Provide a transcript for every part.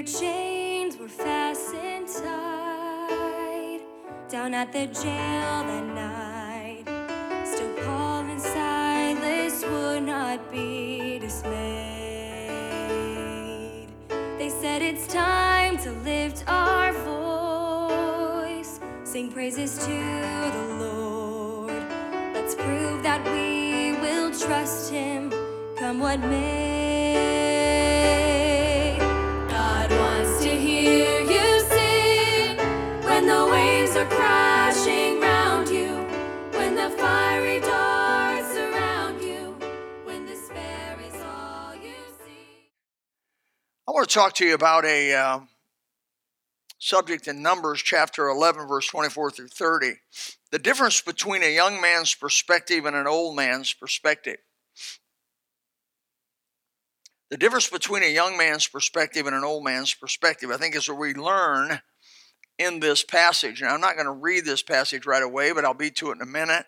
their chains were fastened tight down at the jail that night. Still, Paul and Silas would not be dismayed. They said it's time to lift our voice, sing praises to the Lord. Let's prove that we will trust Him, come what may. Want to talk to you about a uh, subject in Numbers chapter 11, verse 24 through 30. The difference between a young man's perspective and an old man's perspective. The difference between a young man's perspective and an old man's perspective, I think, is what we learn in this passage. And I'm not going to read this passage right away, but I'll be to it in a minute.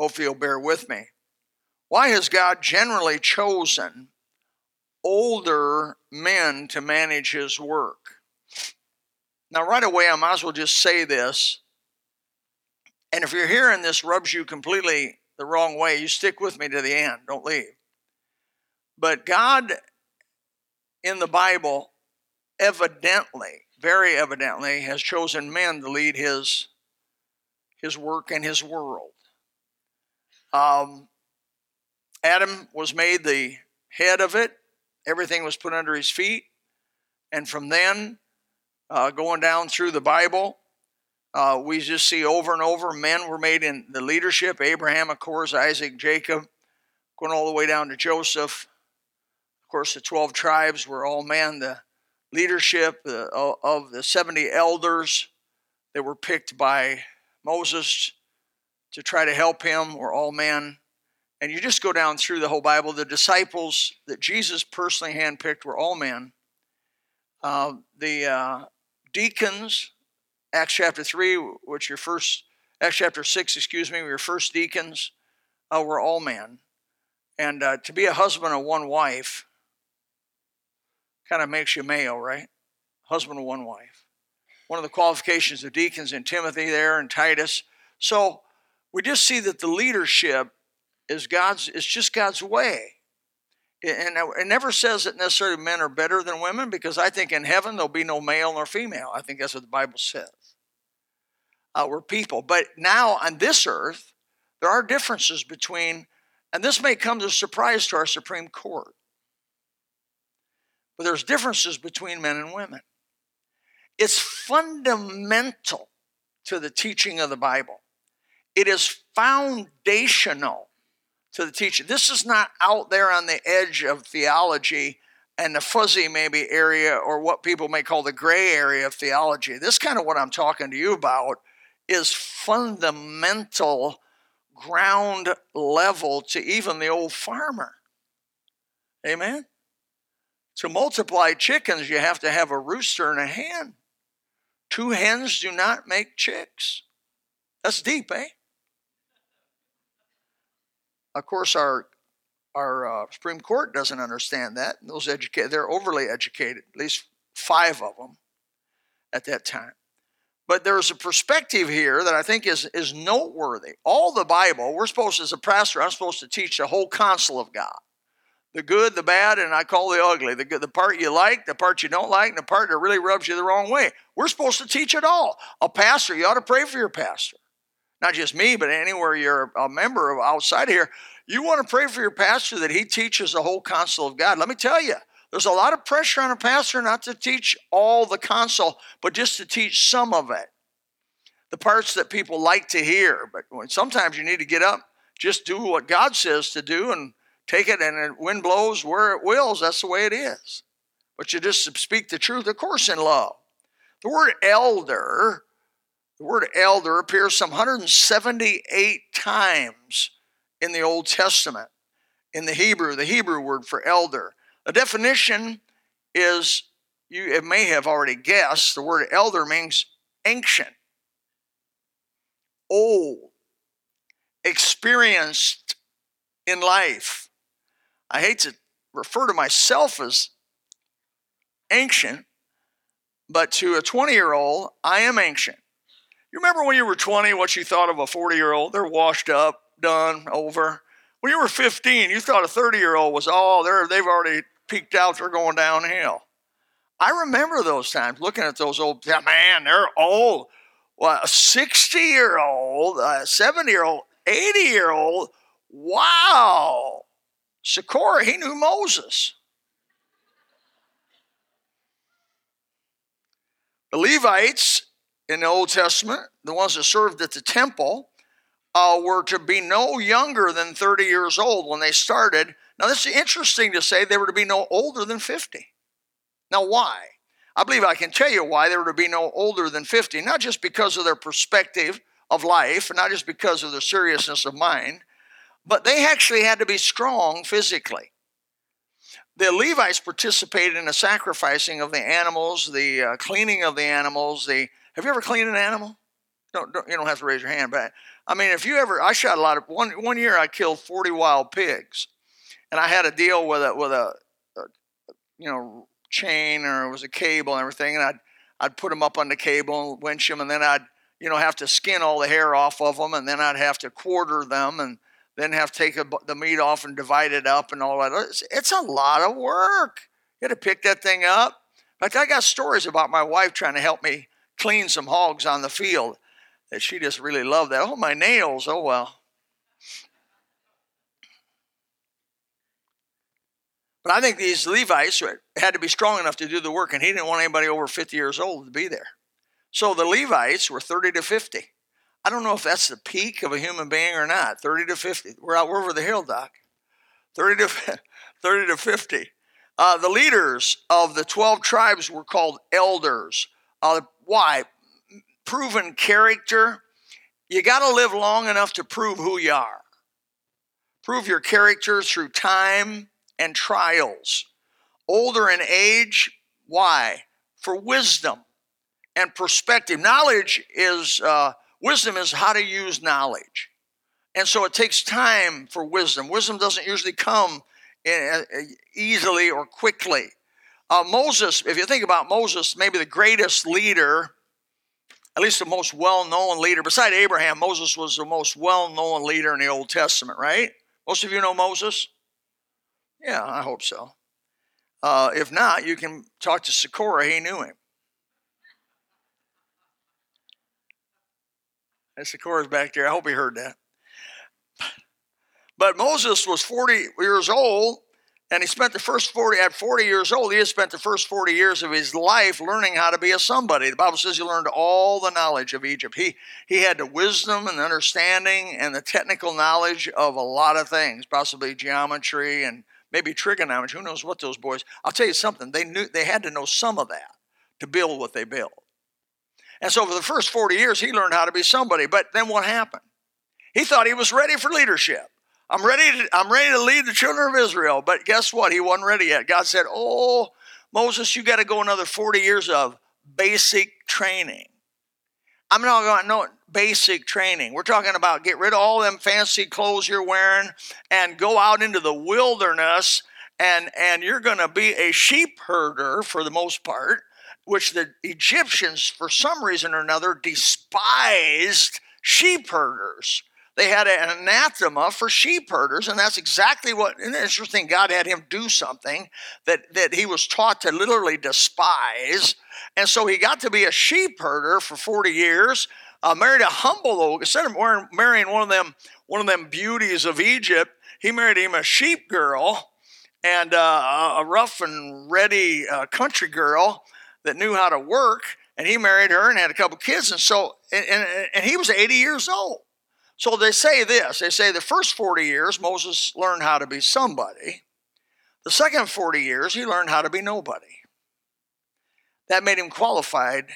Hopefully, you'll bear with me. Why has God generally chosen older men to manage his work? Now, right away, I might as well just say this. And if you're hearing this rubs you completely the wrong way, you stick with me to the end. Don't leave. But God in the Bible evidently, very evidently, has chosen men to lead his, his work and his world. Um, Adam was made the head of it, everything was put under his feet. And from then, uh, going down through the Bible, uh, we just see over and over men were made in the leadership Abraham, of course, Isaac, Jacob, going all the way down to Joseph. Of course, the 12 tribes were all men. The leadership of the 70 elders that were picked by Moses to try to help him were all men. And you just go down through the whole Bible. The disciples that Jesus personally handpicked were all men. Uh, the uh, deacons, Acts chapter 3, which your first, Acts chapter 6, excuse me, your first deacons uh, were all men. And uh, to be a husband of one wife kind of makes you male, right? Husband of one wife. One of the qualifications of deacons in Timothy there and Titus. So we just see that the leadership is God's, it's just God's way. And it never says that necessarily men are better than women because I think in heaven there'll be no male nor female. I think that's what the Bible says. Uh, we're people. But now on this earth, there are differences between, and this may come as a surprise to our Supreme Court, but there's differences between men and women. It's fundamental to the teaching of the Bible, it is foundational to the teacher. This is not out there on the edge of theology and the fuzzy maybe area or what people may call the gray area of theology. This kind of what I'm talking to you about is fundamental ground level to even the old farmer. Amen. To multiply chickens, you have to have a rooster and a hen. Two hens do not make chicks. That's deep, eh? Of course, our our uh, Supreme Court doesn't understand that. Those educated, they're overly educated. At least five of them at that time. But there's a perspective here that I think is is noteworthy. All the Bible, we're supposed as a pastor, I'm supposed to teach the whole counsel of God. The good, the bad, and I call the ugly. The good, the part you like, the part you don't like, and the part that really rubs you the wrong way. We're supposed to teach it all. A pastor, you ought to pray for your pastor. Not just me, but anywhere you're a member of outside here. You want to pray for your pastor that he teaches the whole counsel of God. Let me tell you, there's a lot of pressure on a pastor not to teach all the counsel, but just to teach some of it. The parts that people like to hear. But sometimes you need to get up, just do what God says to do and take it, and the wind blows where it wills. That's the way it is. But you just speak the truth, of course, in love. The word elder, the word elder appears some 178 times in the Old Testament. In the Hebrew, the Hebrew word for elder. The definition is, you may have already guessed, the word elder means ancient, old, experienced in life. I hate to refer to myself as ancient, but to a 20 year old, I am ancient. You remember when you were 20 what you thought of a 40 year old? They're washed up, done, over. When you were 15, you thought a 30 year old was, oh, they're, they've already peaked out, they're going downhill. I remember those times looking at those old, yeah, man, they're old. Well, a 60 year old, a 70 year old, 80 year old, wow. Sikora, he knew Moses. The Levites in the Old Testament, the ones that served at the temple, uh, were to be no younger than 30 years old when they started. Now, this is interesting to say they were to be no older than 50. Now, why? I believe I can tell you why they were to be no older than 50, not just because of their perspective of life, not just because of their seriousness of mind, but they actually had to be strong physically the Levites participated in the sacrificing of the animals, the uh, cleaning of the animals. The have you ever cleaned an animal? Don't, don't, you don't have to raise your hand, but I mean, if you ever, I shot a lot of one one year. I killed forty wild pigs, and I had a deal with a with a, a you know chain or it was a cable and everything, and I'd I'd put them up on the cable and winch them, and then I'd you know have to skin all the hair off of them, and then I'd have to quarter them and then have to take a, the meat off and divide it up and all that. It's, it's a lot of work. You had to pick that thing up. In fact, I got stories about my wife trying to help me clean some hogs on the field that she just really loved that. Oh, my nails. Oh, well. But I think these Levites had to be strong enough to do the work, and he didn't want anybody over 50 years old to be there. So the Levites were 30 to 50. I don't know if that's the peak of a human being or not. 30 to 50. We're out we're over the hill, Doc. 30 to 30 to 50. Uh, the leaders of the 12 tribes were called elders. Uh, why? Proven character. You got to live long enough to prove who you are. Prove your character through time and trials. Older in age. Why? For wisdom and perspective. Knowledge is. Uh, Wisdom is how to use knowledge. And so it takes time for wisdom. Wisdom doesn't usually come uh, easily or quickly. Uh, Moses, if you think about Moses, maybe the greatest leader, at least the most well known leader, beside Abraham, Moses was the most well known leader in the Old Testament, right? Most of you know Moses? Yeah, I hope so. Uh, if not, you can talk to Sikora, he knew him. The chorus back there. I hope he heard that. But Moses was 40 years old, and he spent the first 40, at 40 years old, he had spent the first 40 years of his life learning how to be a somebody. The Bible says he learned all the knowledge of Egypt. He, he had the wisdom and the understanding and the technical knowledge of a lot of things, possibly geometry and maybe trigonometry. Who knows what those boys, I'll tell you something, they knew they had to know some of that to build what they built. And so for the first 40 years, he learned how to be somebody. But then what happened? He thought he was ready for leadership. I'm ready to, I'm ready to lead the children of Israel. But guess what? He wasn't ready yet. God said, Oh, Moses, you got to go another 40 years of basic training. I'm not going no basic training. We're talking about get rid of all them fancy clothes you're wearing and go out into the wilderness and and you're going to be a sheep herder for the most part which the Egyptians, for some reason or another, despised sheep herders. They had an anathema for sheep herders, and that's exactly what. And interesting, God had him do something that that he was taught to literally despise, and so he got to be a sheep herder for forty years. Uh, married a humble old. Instead of marrying one of them, one of them beauties of Egypt, he married him a sheep girl and uh, a rough and ready uh, country girl that knew how to work, and he married her and had a couple kids. And so, and, and, and he was 80 years old. So they say this they say the first 40 years, Moses learned how to be somebody. The second 40 years, he learned how to be nobody. That made him qualified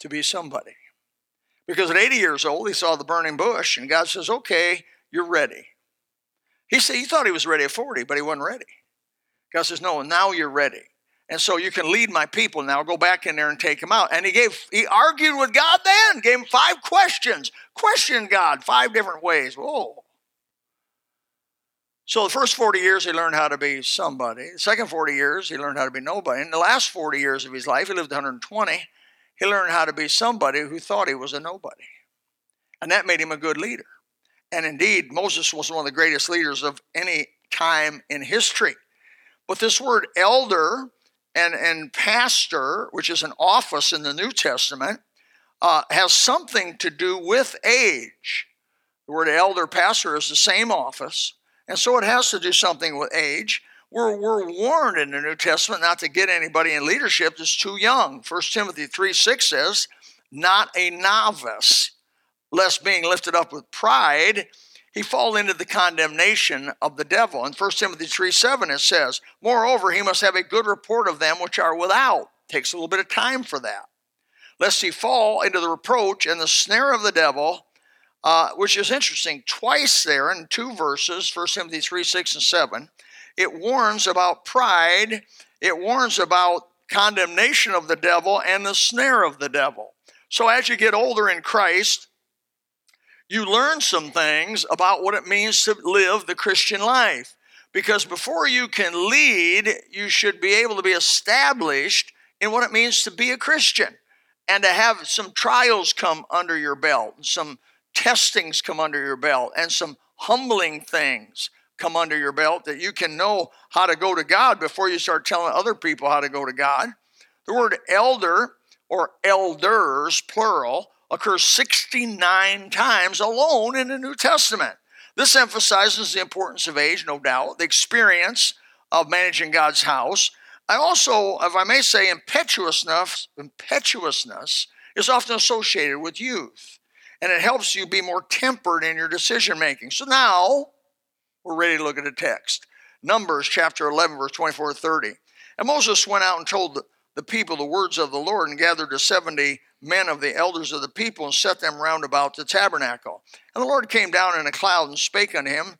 to be somebody. Because at 80 years old, he saw the burning bush, and God says, Okay, you're ready. He said he thought he was ready at 40, but he wasn't ready. God says, No, now you're ready. And so you can lead my people now. Go back in there and take them out. And he gave, he argued with God then, gave him five questions, questioned God five different ways. Whoa. So the first 40 years, he learned how to be somebody. The second 40 years, he learned how to be nobody. In the last 40 years of his life, he lived 120. He learned how to be somebody who thought he was a nobody. And that made him a good leader. And indeed, Moses was one of the greatest leaders of any time in history. But this word elder and, and pastor, which is an office in the New Testament, uh, has something to do with age. The word elder pastor is the same office, and so it has to do something with age. We're, we're warned in the New Testament not to get anybody in leadership that's too young. 1 Timothy 3 6 says, not a novice, lest being lifted up with pride, he fall into the condemnation of the devil. In 1 Timothy 3 7, it says, Moreover, he must have a good report of them which are without. Takes a little bit of time for that. Lest he fall into the reproach and the snare of the devil, uh, which is interesting. Twice there in two verses, 1 Timothy 3 6 and 7, it warns about pride, it warns about condemnation of the devil and the snare of the devil. So as you get older in Christ, you learn some things about what it means to live the Christian life. Because before you can lead, you should be able to be established in what it means to be a Christian and to have some trials come under your belt, some testings come under your belt, and some humbling things come under your belt that you can know how to go to God before you start telling other people how to go to God. The word elder or elders, plural, occurs 69 times alone in the New Testament. This emphasizes the importance of age, no doubt, the experience of managing God's house. I also, if I may say, impetuousness, impetuousness is often associated with youth, and it helps you be more tempered in your decision making. So now we're ready to look at the text. Numbers chapter 11, verse 24 to 30. And Moses went out and told the people the words of the Lord and gathered the 70 men of the elders of the people and set them round about the tabernacle. And the Lord came down in a cloud and spake unto him.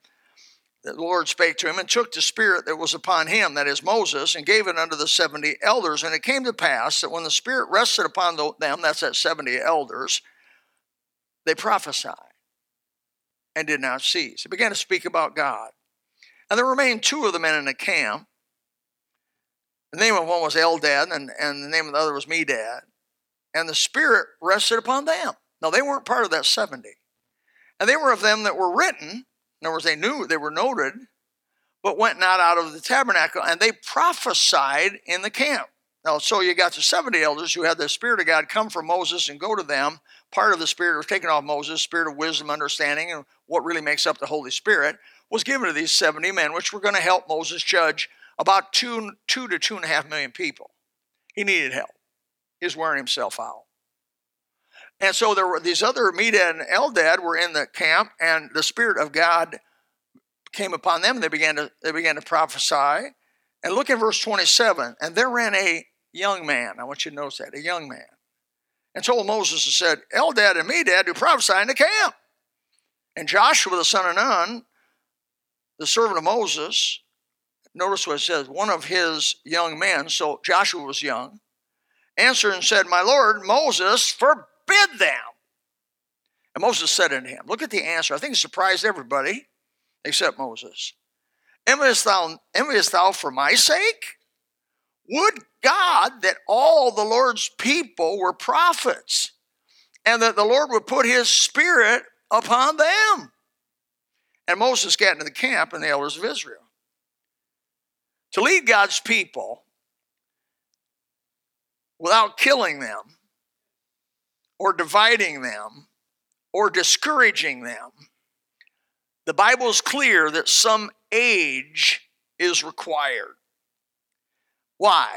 The Lord spake to him and took the spirit that was upon him, that is Moses, and gave it unto the 70 elders. And it came to pass that when the spirit rested upon them, that's that 70 elders, they prophesied and did not cease. They began to speak about God. And there remained two of the men in the camp. The name of one was Eldad, and, and the name of the other was Medad and the Spirit rested upon them. Now, they weren't part of that 70. And they were of them that were written, in other words, they knew, they were noted, but went not out of the tabernacle, and they prophesied in the camp. Now, so you got the 70 elders who had the Spirit of God come from Moses and go to them. Part of the Spirit was taken off Moses, Spirit of wisdom, understanding, and what really makes up the Holy Spirit was given to these 70 men, which were going to help Moses judge about two, two to two and a half million people. He needed help is wearing himself out. And so there were these other Medad and Eldad were in the camp, and the Spirit of God came upon them. They began to they began to prophesy. And look at verse 27. And there ran a young man. I want you to notice that, a young man. And told Moses and said, Eldad and Medad do prophesy in the camp. And Joshua the son of Nun, the servant of Moses, notice what it says, one of his young men, so Joshua was young, answered and said, My Lord, Moses, forbid them. And Moses said unto him, Look at the answer. I think it surprised everybody except Moses. Enviest thou, enviest thou for my sake? Would God that all the Lord's people were prophets, and that the Lord would put his spirit upon them. And Moses got into the camp and the elders of Israel. To lead God's people, without killing them or dividing them or discouraging them. The Bible is clear that some age is required. Why?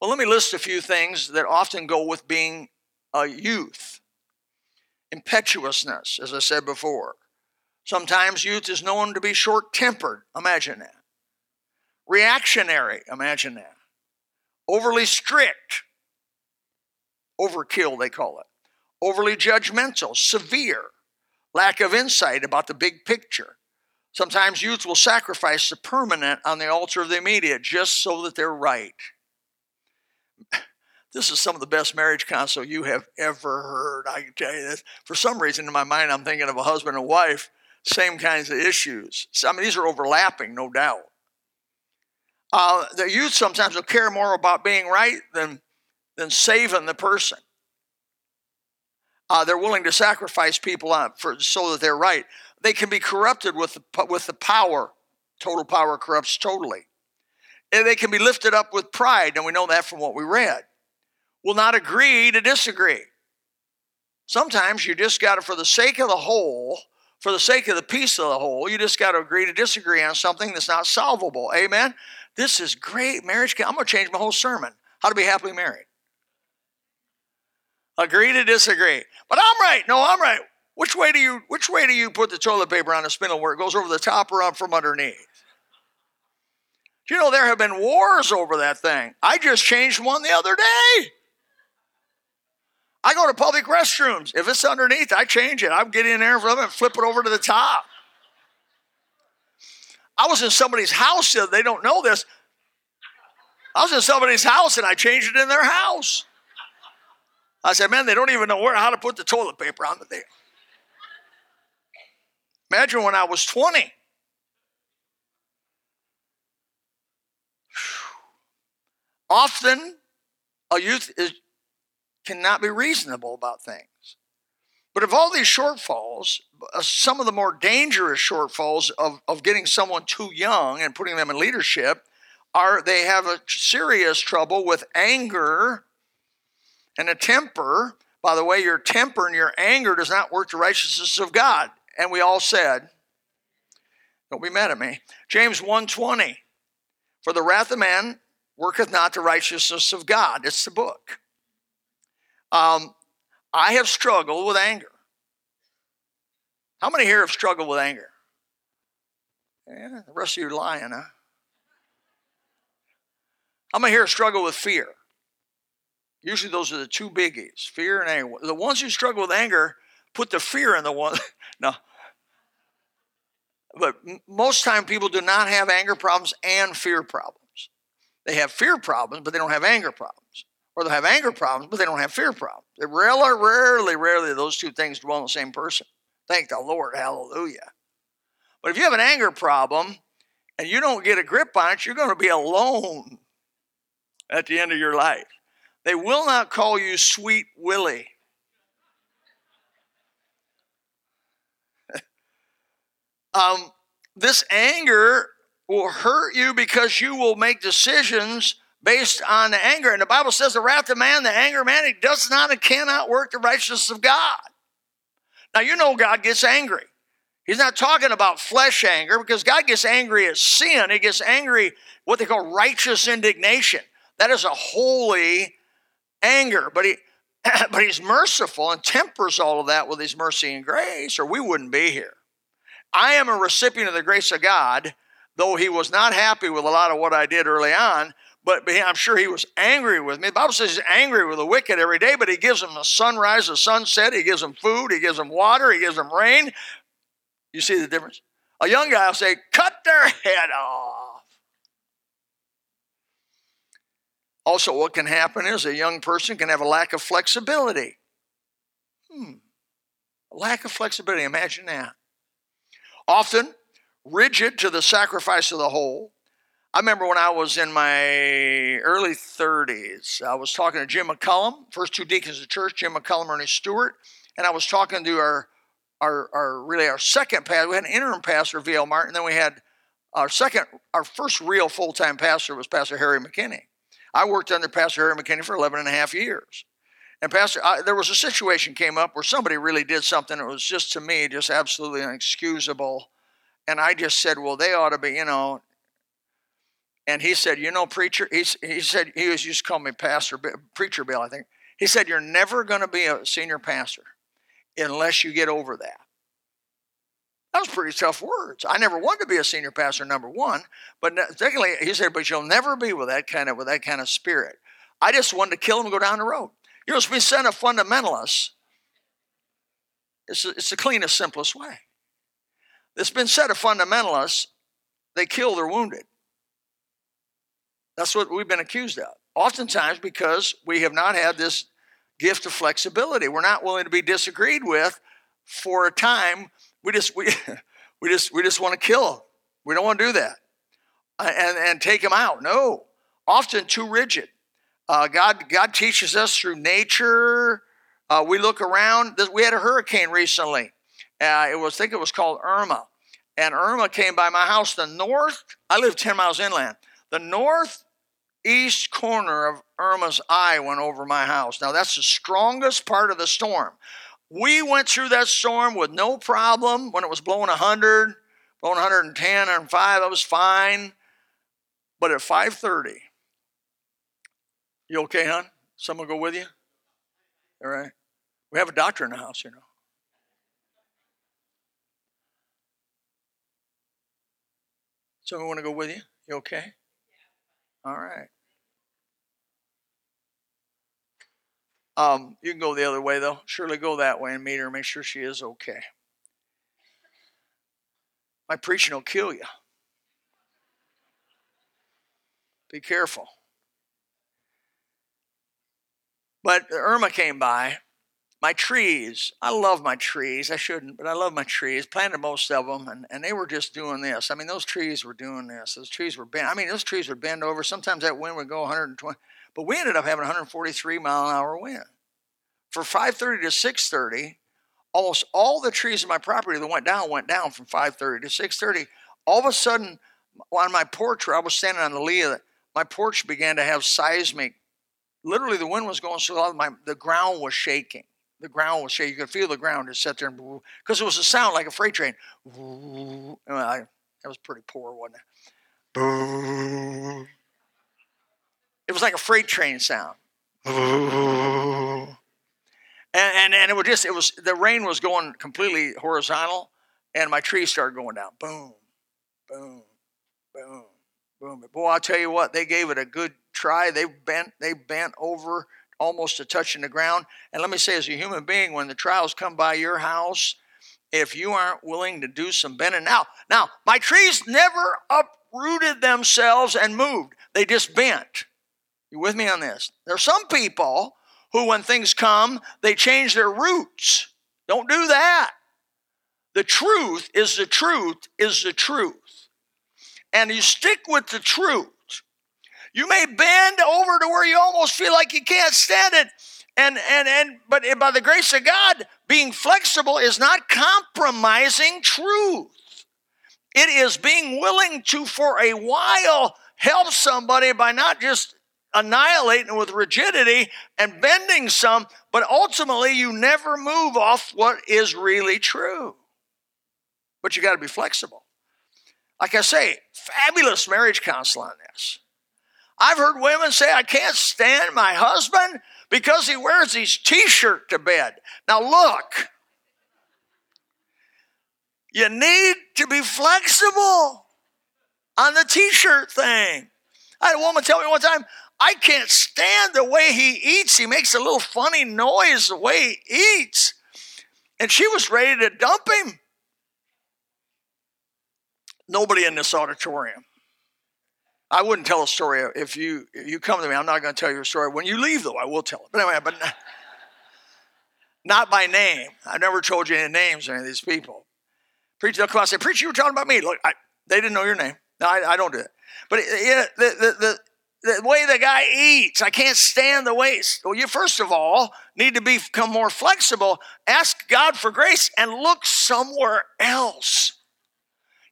Well, let me list a few things that often go with being a youth. Impetuousness, as I said before. Sometimes youth is known to be short tempered. Imagine that. Reactionary. Imagine that. Overly strict overkill, they call it, overly judgmental, severe, lack of insight about the big picture. Sometimes youth will sacrifice the permanent on the altar of the immediate just so that they're right. This is some of the best marriage counsel you have ever heard. I can tell you this. For some reason, in my mind, I'm thinking of a husband and wife same kinds of issues. I mean, these are overlapping, no doubt. Uh, the youth sometimes will care more about being right than, than saving the person. Uh, they're willing to sacrifice people on, for, so that they're right. They can be corrupted with the, with the power. Total power corrupts totally. And they can be lifted up with pride, and we know that from what we read. Will not agree to disagree. Sometimes you just got to, for the sake of the whole, for the sake of the peace of the whole, you just got to agree to disagree on something that's not solvable. Amen? This is great marriage. I'm going to change my whole sermon. How to be happily married. Agree to disagree. But I'm right. No, I'm right. Which way do you which way do you put the toilet paper on a spindle where it goes over the top or up from underneath? Do you know there have been wars over that thing? I just changed one the other day. I go to public restrooms. If it's underneath, I change it. I get in there for them and flip it over to the top. I was in somebody's house. They don't know this. I was in somebody's house and I changed it in their house. I said, man, they don't even know where how to put the toilet paper on the thing. Imagine when I was 20. Often, a youth is, cannot be reasonable about things. But of all these shortfalls, uh, some of the more dangerous shortfalls of, of getting someone too young and putting them in leadership are they have a serious trouble with anger and a temper. By the way, your temper and your anger does not work the righteousness of God. And we all said, don't be mad at me. James 1:20. For the wrath of man worketh not the righteousness of God. It's the book. Um, I have struggled with anger. How many here have struggled with anger? Yeah, the rest of you are lying, huh? How many here struggle with fear? Usually those are the two biggies, fear and anger. The ones who struggle with anger put the fear in the one. no. But most time people do not have anger problems and fear problems. They have fear problems, but they don't have anger problems. Or they have anger problems, but they don't have fear problems. They rarely, rarely, rarely those two things dwell in the same person. Thank the Lord. Hallelujah. But if you have an anger problem and you don't get a grip on it, you're going to be alone at the end of your life. They will not call you Sweet Willie. um, this anger will hurt you because you will make decisions based on the anger. And the Bible says the wrath of man, the anger of man, it does not and cannot work the righteousness of God. Now, you know God gets angry. He's not talking about flesh anger because God gets angry at sin. He gets angry, what they call righteous indignation. That is a holy anger, but he but he's merciful and tempers all of that with his mercy and grace, or we wouldn't be here. I am a recipient of the grace of God, though he was not happy with a lot of what I did early on, but I'm sure he was angry with me. The Bible says he's angry with the wicked every day, but he gives them a sunrise, a sunset, he gives them food, he gives them water, he gives them rain. You see the difference? A young guy will say, cut their head off. Also, what can happen is a young person can have a lack of flexibility. Hmm. A lack of flexibility, imagine that. Often rigid to the sacrifice of the whole. I remember when I was in my early 30s, I was talking to Jim McCullum, first two deacons of the church, Jim McCullum and Ernie Stewart, and I was talking to our, our, our really our second pastor. We had an interim pastor, V.L. Martin, then we had our second, our first real full-time pastor was Pastor Harry McKinney. I worked under Pastor Harry McKinney for 11 and a half years. And Pastor, I, there was a situation came up where somebody really did something that was just to me just absolutely inexcusable. And I just said, well, they ought to be, you know. And he said, you know, preacher, he, he said, he was used to call me Pastor, Preacher Bill, I think. He said, you're never going to be a senior pastor unless you get over that. That was pretty tough words. I never wanted to be a senior pastor, number one. But secondly, he said, but you'll never be with that kind of with that kind of spirit. I just wanted to kill him and go down the road. You know, it's been said of fundamentalists. It's, it's the cleanest, simplest way. It's been said of fundamentalists, they kill their wounded. That's what we've been accused of. Oftentimes because we have not had this gift of flexibility. We're not willing to be disagreed with for a time we just we We just we just want to kill. We don't want to do that, and and take them out. No, often too rigid. Uh, God God teaches us through nature. Uh, we look around. We had a hurricane recently. Uh, it was I think it was called Irma, and Irma came by my house. The north. I live ten miles inland. The northeast corner of Irma's eye went over my house. Now that's the strongest part of the storm. We went through that storm with no problem when it was blowing 100, blowing 110, 105. That was fine. But at 5:30, you okay, hon? Someone go with you? All right. We have a doctor in the house, you know. Someone want to go with you? You okay? All right. Um, you can go the other way though. Surely go that way and meet her. Make sure she is okay. My preaching will kill you. Be careful. But Irma came by. My trees, I love my trees. I shouldn't, but I love my trees. Planted most of them, and, and they were just doing this. I mean, those trees were doing this. Those trees were bent. I mean, those trees would bend over. Sometimes that wind would go 120. But we ended up having 143 mile an hour wind. For 5:30 to 6:30, almost all the trees in my property that went down went down from 5:30 to 6:30. All of a sudden, on my porch, where I was standing on the lee of it, my porch began to have seismic. Literally, the wind was going so loud, my the ground was shaking. The ground was shaking. You could feel the ground just sit there because it was a sound like a freight train. I, that was pretty poor, wasn't it? It was like a freight train sound. And, and, and it was just, it was, the rain was going completely horizontal and my trees started going down. Boom, boom, boom, boom. Boy, I'll tell you what, they gave it a good try. They bent, they bent over almost to touching the ground. And let me say, as a human being, when the trials come by your house, if you aren't willing to do some bending, now, now, my trees never uprooted themselves and moved. They just bent. You with me on this? There are some people who, when things come, they change their roots. Don't do that. The truth is the truth is the truth. And you stick with the truth. You may bend over to where you almost feel like you can't stand it. And and and but by the grace of God, being flexible is not compromising truth. It is being willing to for a while help somebody by not just annihilating with rigidity and bending some, but ultimately you never move off what is really true. But you got to be flexible. Like I say, fabulous marriage counsel on this. I've heard women say, I can't stand my husband because he wears his t shirt to bed. Now, look, you need to be flexible on the t shirt thing. I had a woman tell me one time, I can't stand the way he eats. He makes a little funny noise the way he eats. And she was ready to dump him. Nobody in this auditorium. I wouldn't tell a story if you if you come to me. I'm not going to tell you a story. When you leave, though, I will tell it. But anyway, but not by name. I've never told you any names of any of these people. Preacher, they'll come say, "Preacher, you were talking about me." Look, I, they didn't know your name. No, I, I don't do it. But it, the, the, the the way the guy eats. I can't stand the way. Well, you first of all need to become more flexible. Ask God for grace and look somewhere else.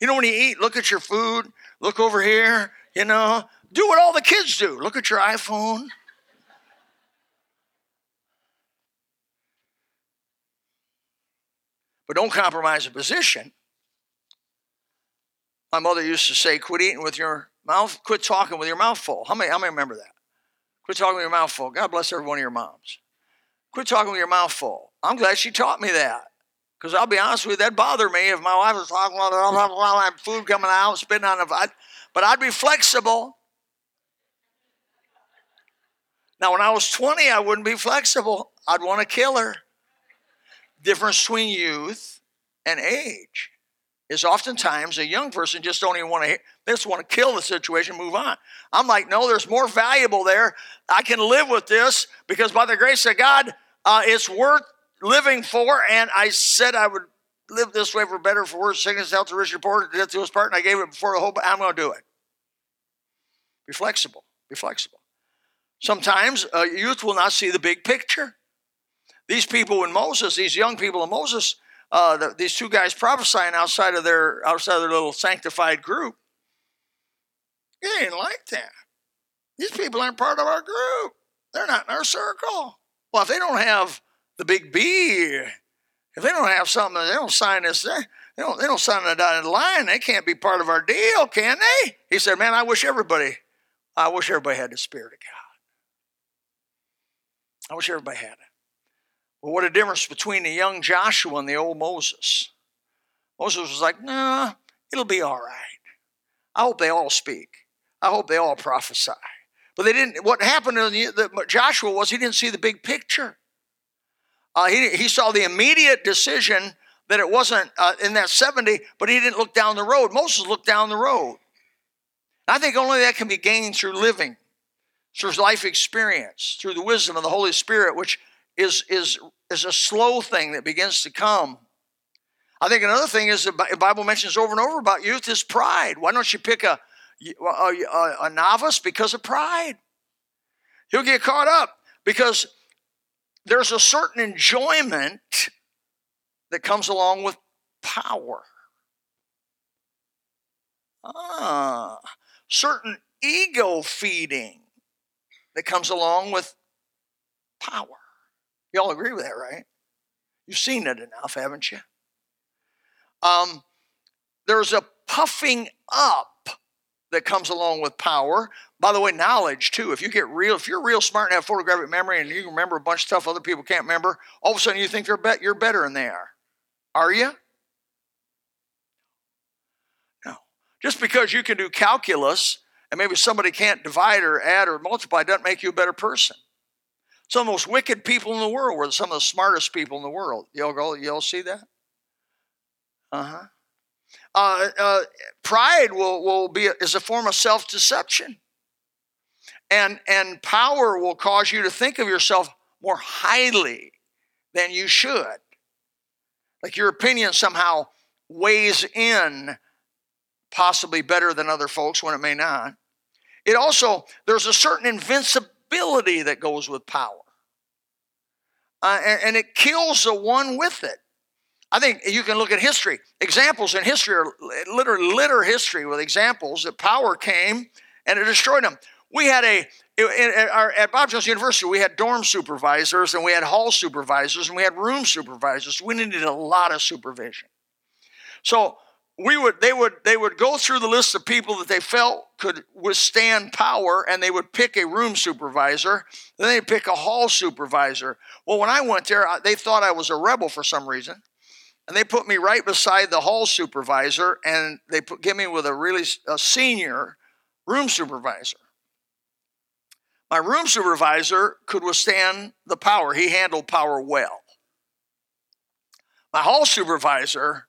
You know, when you eat, look at your food, look over here, you know, do what all the kids do. Look at your iPhone. But don't compromise a position. My mother used to say, quit eating with your Mouth, quit talking with your mouth full. How many, how many remember that? Quit talking with your mouth full. God bless every one of your moms. Quit talking with your mouth full. I'm glad she taught me that. Because I'll be honest with you, that bothered me if my wife was talking while I have food coming out, spitting on the But I'd be flexible. Now, when I was 20, I wouldn't be flexible. I'd want to kill her. Difference between youth and age is oftentimes a young person just don't even want to they just want to kill the situation move on i'm like no there's more valuable there i can live with this because by the grace of god uh, it's worth living for and i said i would live this way for better, for worse, sickness, health, rich, report, death to his part, and I gave it before the whole, I'm going to do it. Be flexible. Be flexible. Sometimes uh, youth will not see the big picture. These people in Moses, these young people in Moses, uh, the, these two guys prophesying outside of their outside of their little sanctified group, they didn't like that. These people aren't part of our group. They're not in our circle. Well, if they don't have the big B, if they don't have something, they don't sign this. They don't. They don't sign the dotted line. They can't be part of our deal, can they? He said, "Man, I wish everybody, I wish everybody had the Spirit of God. I wish everybody had it." Well, what a difference between the young Joshua and the old Moses. Moses was like, "Nah, it'll be all right. I hope they all speak. I hope they all prophesy." But they didn't. What happened to Joshua was he didn't see the big picture. Uh, he, he saw the immediate decision that it wasn't uh, in that 70, but he didn't look down the road. Moses looked down the road. I think only that can be gained through living, through life experience, through the wisdom of the Holy Spirit, which is, is, is a slow thing that begins to come. I think another thing is the Bible mentions over and over about youth is pride. Why don't you pick a, a, a, a novice because of pride? He'll get caught up because there's a certain enjoyment that comes along with power. Ah, certain ego feeding that comes along with power. Y'all agree with that, right? You've seen it enough, haven't you? Um, there's a puffing up that comes along with power. By the way, knowledge too. If you get real, if you're real smart and have photographic memory and you remember a bunch of stuff other people can't remember, all of a sudden you think they're you're better than they are. Are you? No. Just because you can do calculus and maybe somebody can't divide or add or multiply doesn't make you a better person. Some of the most wicked people in the world were some of the smartest people in the world. Y'all go, y'all see that? Uh-huh. Uh, uh, pride will, will be a, is a form of self-deception. And, and power will cause you to think of yourself more highly than you should. Like your opinion somehow weighs in possibly better than other folks when it may not. It also, there's a certain invincibility that goes with power. Uh, and, and, it kills the one with it. I think you can look at history. Examples in history are literally litter history with examples that power came and it destroyed them. We had a at Bob Jones University, we had dorm supervisors and we had hall supervisors and we had room supervisors. We needed a lot of supervision. So we would they would they would go through the list of people that they felt could withstand power and they would pick a room supervisor then they'd pick a hall supervisor. Well when i went there they thought i was a rebel for some reason and they put me right beside the hall supervisor and they put me with a really a senior room supervisor. My room supervisor could withstand the power. He handled power well. My hall supervisor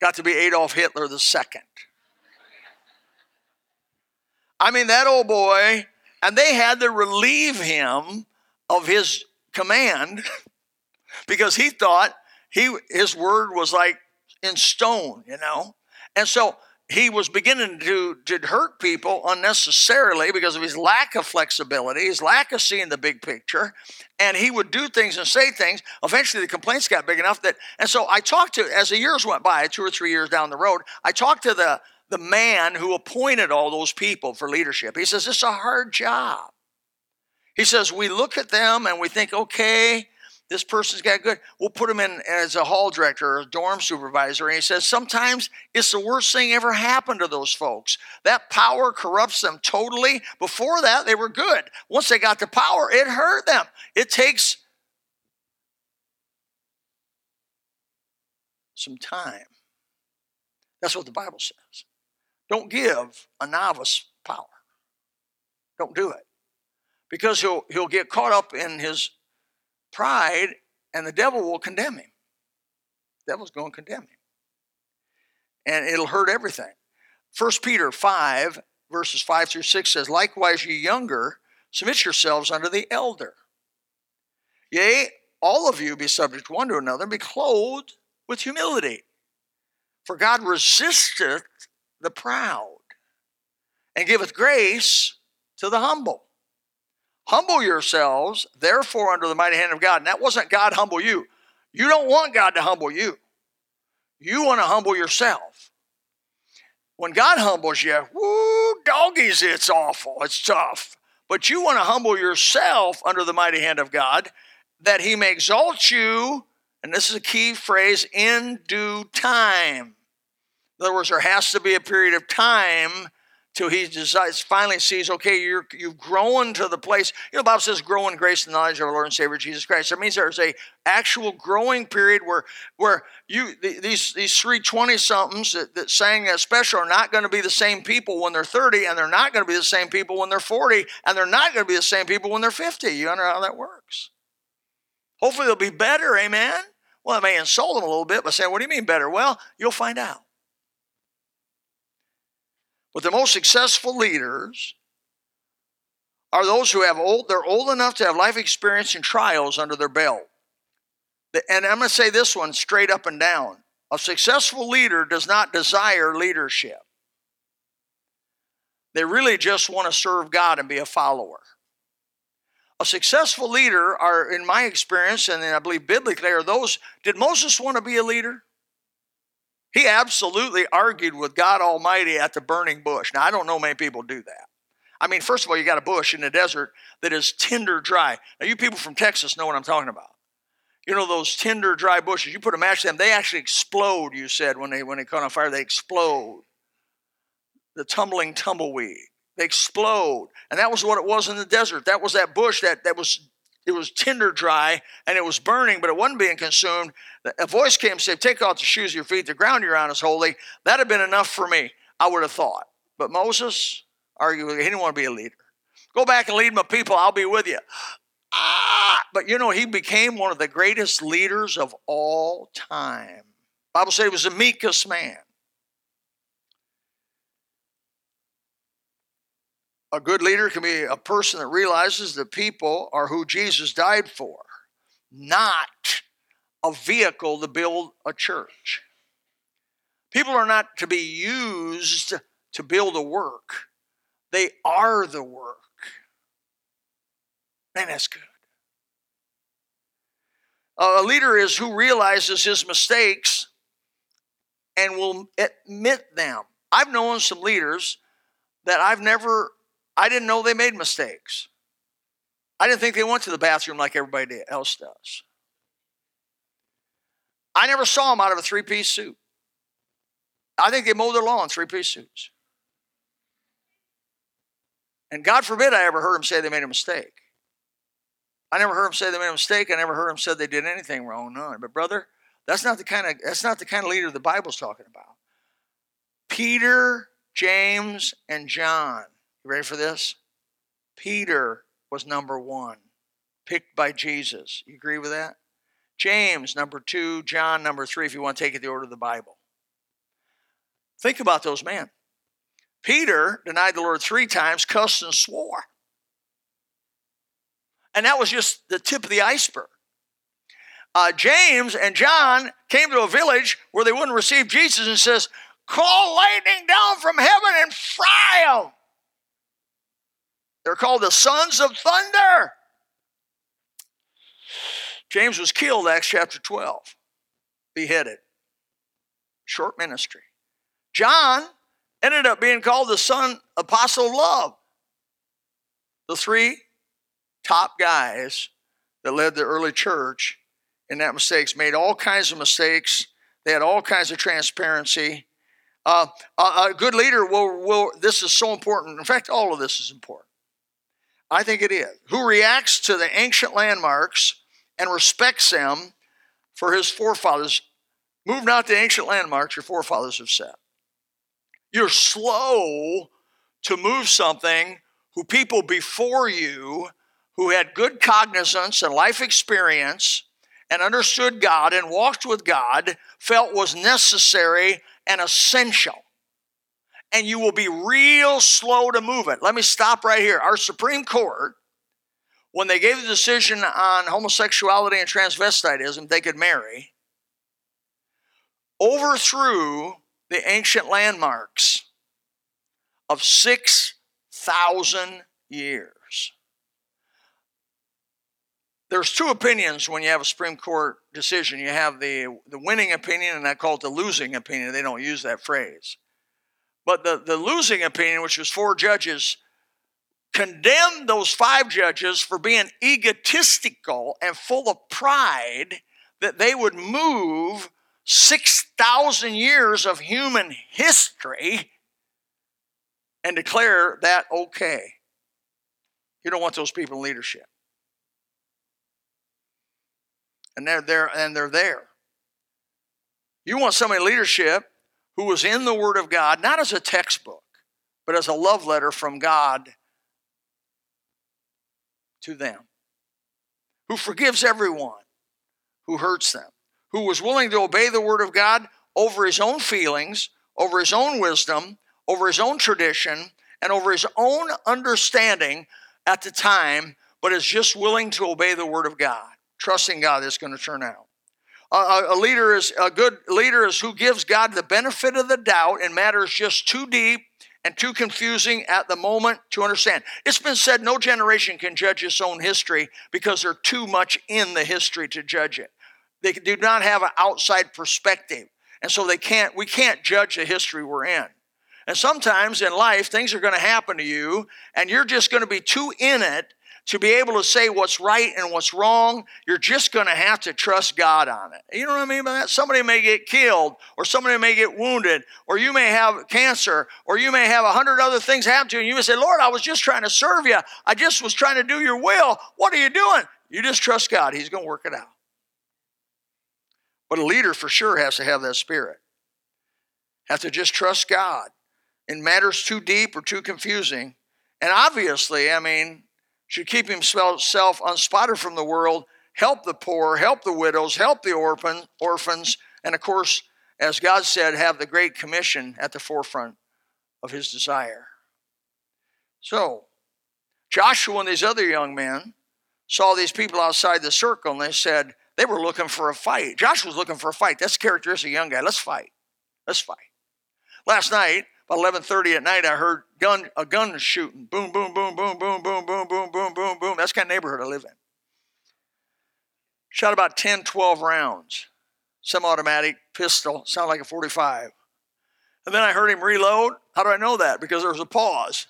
got to be Adolf Hitler second. I mean, that old boy, and they had to relieve him of his command because he thought he his word was like in stone, you know. And so he was beginning to, to hurt people unnecessarily because of his lack of flexibility, his lack of seeing the big picture. And he would do things and say things. Eventually, the complaints got big enough that, and so I talked to, as the years went by, two or three years down the road, I talked to the, the man who appointed all those people for leadership. He says, It's a hard job. He says, We look at them and we think, okay, this person's got good. We'll put him in as a hall director or a dorm supervisor. And he says sometimes it's the worst thing ever happened to those folks. That power corrupts them totally. Before that, they were good. Once they got the power, it hurt them. It takes some time. That's what the Bible says. Don't give a novice power. Don't do it. Because he'll, he'll get caught up in his pride, and the devil will condemn him. The devil's going to condemn him. And it'll hurt everything. 1 Peter 5, verses 5 through 6 says, Likewise, ye younger, submit yourselves unto the elder. Yea, all of you be subject one to another, and be clothed with humility. For God resisteth the proud and giveth grace to the humble. Humble yourselves, therefore, under the mighty hand of God. And that wasn't God humble you. You don't want God to humble you. You want to humble yourself. When God humbles you, woo, doggies, it's awful. It's tough. But you want to humble yourself under the mighty hand of God that he may exalt you, and this is a key phrase, in due time. In other words, there has to be a period of time till he decides, finally sees, okay, you're, you've grown to the place. You know, the Bible says grow in grace and knowledge of our Lord and Savior Jesus Christ. That means there's a actual growing period where where you these these three 20 somethings that, that sang that special are not going to be the same people when they're 30, and they're not going to be the same people when they're 40, and they're not going to be the same people when they're 50. You understand how that works? Hopefully they'll be better, amen. Well, it may insult them a little bit by saying, What do you mean better? Well, you'll find out. But the most successful leaders are those who have old, they're old enough to have life experience and trials under their belt. And I'm going to say this one straight up and down. A successful leader does not desire leadership. They really just want to serve God and be a follower. A successful leader are, in my experience, and I believe biblically, are those. Did Moses want to be a leader? He absolutely argued with God Almighty at the burning bush. Now, I don't know many people do that. I mean, first of all, you got a bush in the desert that is tinder dry. Now, you people from Texas know what I'm talking about. You know those tinder dry bushes. You put a match to them, they actually explode. You said when they when they caught on fire, they explode. The tumbling tumbleweed, they explode, and that was what it was in the desert. That was that bush that that was it was tinder dry and it was burning, but it wasn't being consumed. A voice came and said, Take off the shoes of your feet, the ground you're on is holy. That'd have been enough for me, I would have thought. But Moses argued, he didn't want to be a leader. Go back and lead my people, I'll be with you. Ah, but you know, he became one of the greatest leaders of all time. Bible said he was the meekest man. A good leader can be a person that realizes that people are who Jesus died for, not a vehicle to build a church. People are not to be used to build a work, they are the work. And that's good. A leader is who realizes his mistakes and will admit them. I've known some leaders that I've never I didn't know they made mistakes. I didn't think they went to the bathroom like everybody else does. I never saw them out of a three piece suit. I think they mowed their lawn in three piece suits. And God forbid I ever heard them say they made a mistake. I never heard them say they made a mistake. I never heard them say they did anything wrong. No, but brother, that's not the kind of that's not the kind of leader the Bible's talking about. Peter, James, and John you ready for this? Peter was number one, picked by Jesus. You agree with that? James, number two, John, number three, if you want to take it the order of the Bible. Think about those men. Peter denied the Lord three times, cussed and swore. And that was just the tip of the iceberg. Uh, James and John came to a village where they wouldn't receive Jesus and says, Call lightning down from heaven and fry them. They're called the sons of thunder. James was killed, Acts chapter 12, beheaded. Short ministry. John ended up being called the son apostle of love. The three top guys that led the early church in that mistakes made all kinds of mistakes. They had all kinds of transparency. Uh, a, a good leader will, will, this is so important. In fact, all of this is important. I think it is, who reacts to the ancient landmarks and respects them for his forefathers. Move not the ancient landmarks your forefathers have set. You're slow to move something who people before you who had good cognizance and life experience and understood God and walked with God felt was necessary and essential and you will be real slow to move it. Let me stop right here. Our Supreme Court, when they gave the decision on homosexuality and transvestitism, they could marry, overthrew the ancient landmarks of 6,000 years. There's two opinions when you have a Supreme Court decision. You have the, the winning opinion, and I call it the losing opinion. They don't use that phrase. But the, the losing opinion, which was four judges, condemned those five judges for being egotistical and full of pride that they would move 6,000 years of human history and declare that okay. You don't want those people in leadership. And they're there and they're there. You want somebody in leadership who was in the Word of God, not as a textbook, but as a love letter from God to them, who forgives everyone who hurts them, who was willing to obey the Word of God over his own feelings, over his own wisdom, over his own tradition, and over his own understanding at the time, but is just willing to obey the Word of God, trusting God that's going to turn out. A, a, leader is a good leader is who gives God the benefit of the doubt in matters just too deep and too confusing at the moment to understand. It's been said no generation can judge its own history because they're too much in the history to judge it. They do not have an outside perspective. And so they can't we can't judge the history we're in. And sometimes in life things are going to happen to you and you're just going to be too in it to be able to say what's right and what's wrong, you're just going to have to trust God on it. You know what I mean by that? Somebody may get killed, or somebody may get wounded, or you may have cancer, or you may have a hundred other things happen to you, and you may say, Lord, I was just trying to serve you. I just was trying to do your will. What are you doing? You just trust God. He's going to work it out. But a leader for sure has to have that spirit. Have to just trust God in matters too deep or too confusing. And obviously, I mean, should keep himself unspotted from the world, help the poor, help the widows, help the orphan, orphans, and of course, as God said, have the Great Commission at the forefront of his desire. So, Joshua and these other young men saw these people outside the circle and they said they were looking for a fight. Joshua was looking for a fight. That's characteristic young guy. Let's fight. Let's fight. Last night, about 11:30 at night, I heard gun a gun shooting. Boom, boom, boom, boom, boom, boom, boom, boom, boom, boom, boom. That's the kind of neighborhood I live in. Shot about 10, 12 rounds. Semi-automatic pistol, sounded like a 45. And then I heard him reload. How do I know that? Because there was a pause.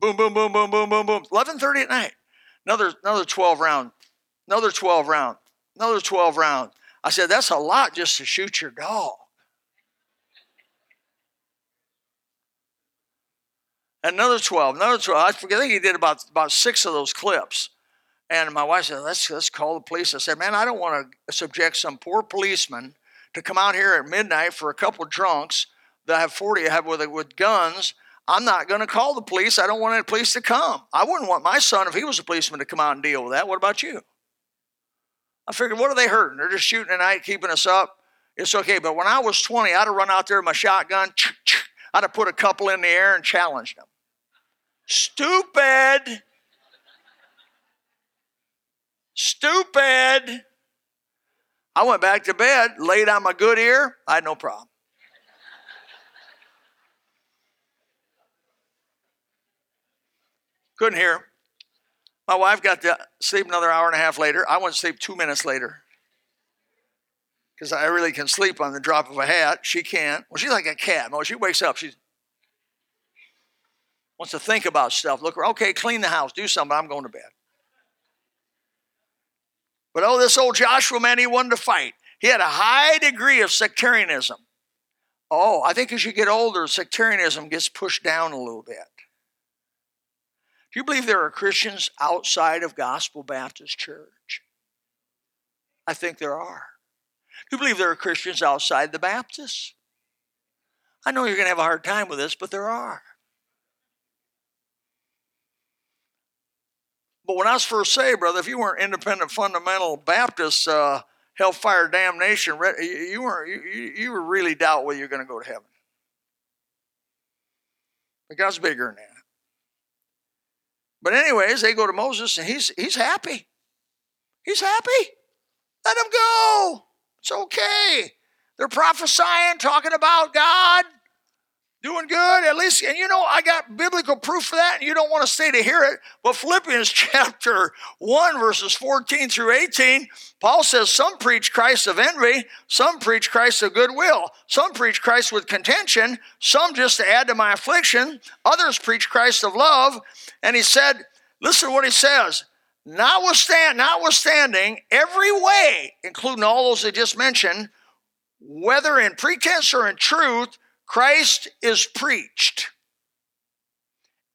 Boom, boom, boom, boom, boom, boom, boom. 11:30 at night. Another another 12 round. Another 12 round. Another 12 round. I said, that's a lot just to shoot your dog. Another 12, another 12. I forget, I think he did about, about six of those clips. And my wife said, let's, let's call the police. I said, man, I don't want to subject some poor policeman to come out here at midnight for a couple of drunks that have 40 have with, with guns. I'm not going to call the police. I don't want any police to come. I wouldn't want my son, if he was a policeman, to come out and deal with that. What about you? I figured, what are they hurting? They're just shooting at night, keeping us up. It's okay. But when I was 20, I'd have run out there with my shotgun. I'd have put a couple in the air and challenged them. Stupid. Stupid. I went back to bed, laid on my good ear. I had no problem. Couldn't hear. My wife got to sleep another hour and a half later. I went to sleep two minutes later because I really can sleep on the drop of a hat. She can't. Well, she's like a cat. Well, she wakes up. She wants to think about stuff. Look, okay, clean the house, do something. I'm going to bed. But oh, this old Joshua man, he wanted to fight. He had a high degree of sectarianism. Oh, I think as you get older, sectarianism gets pushed down a little bit. Do you believe there are Christians outside of Gospel Baptist Church? I think there are. You believe there are Christians outside the Baptists? I know you're going to have a hard time with this, but there are. But when I was first saved, brother, if you weren't independent fundamental Baptist, uh, hellfire damnation, you weren't you, you were really doubt whether you're going to go to heaven. But God's bigger than that. But anyways, they go to Moses and he's he's happy. He's happy. Let him go. It's okay. They're prophesying, talking about God, doing good. At least, and you know, I got biblical proof for that, and you don't want to stay to hear it. But Philippians chapter 1, verses 14 through 18, Paul says, Some preach Christ of envy, some preach Christ of goodwill, some preach Christ with contention, some just to add to my affliction, others preach Christ of love. And he said, Listen to what he says. Notwithstand, notwithstanding, every way, including all those I just mentioned, whether in pretense or in truth, Christ is preached.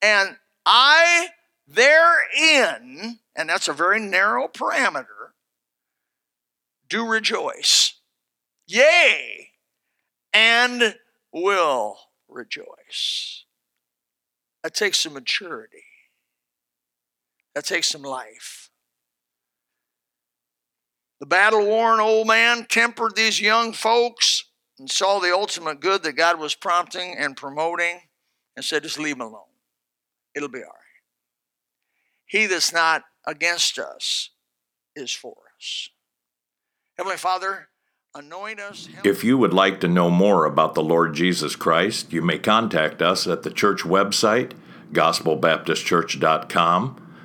And I therein, and that's a very narrow parameter, do rejoice. Yea, and will rejoice. That takes some maturity. That takes some life. The battle worn old man tempered these young folks and saw the ultimate good that God was prompting and promoting and said, just leave them alone. It'll be all right. He that's not against us is for us. Heavenly Father, anoint us. If you would like to know more about the Lord Jesus Christ, you may contact us at the church website, gospelbaptistchurch.com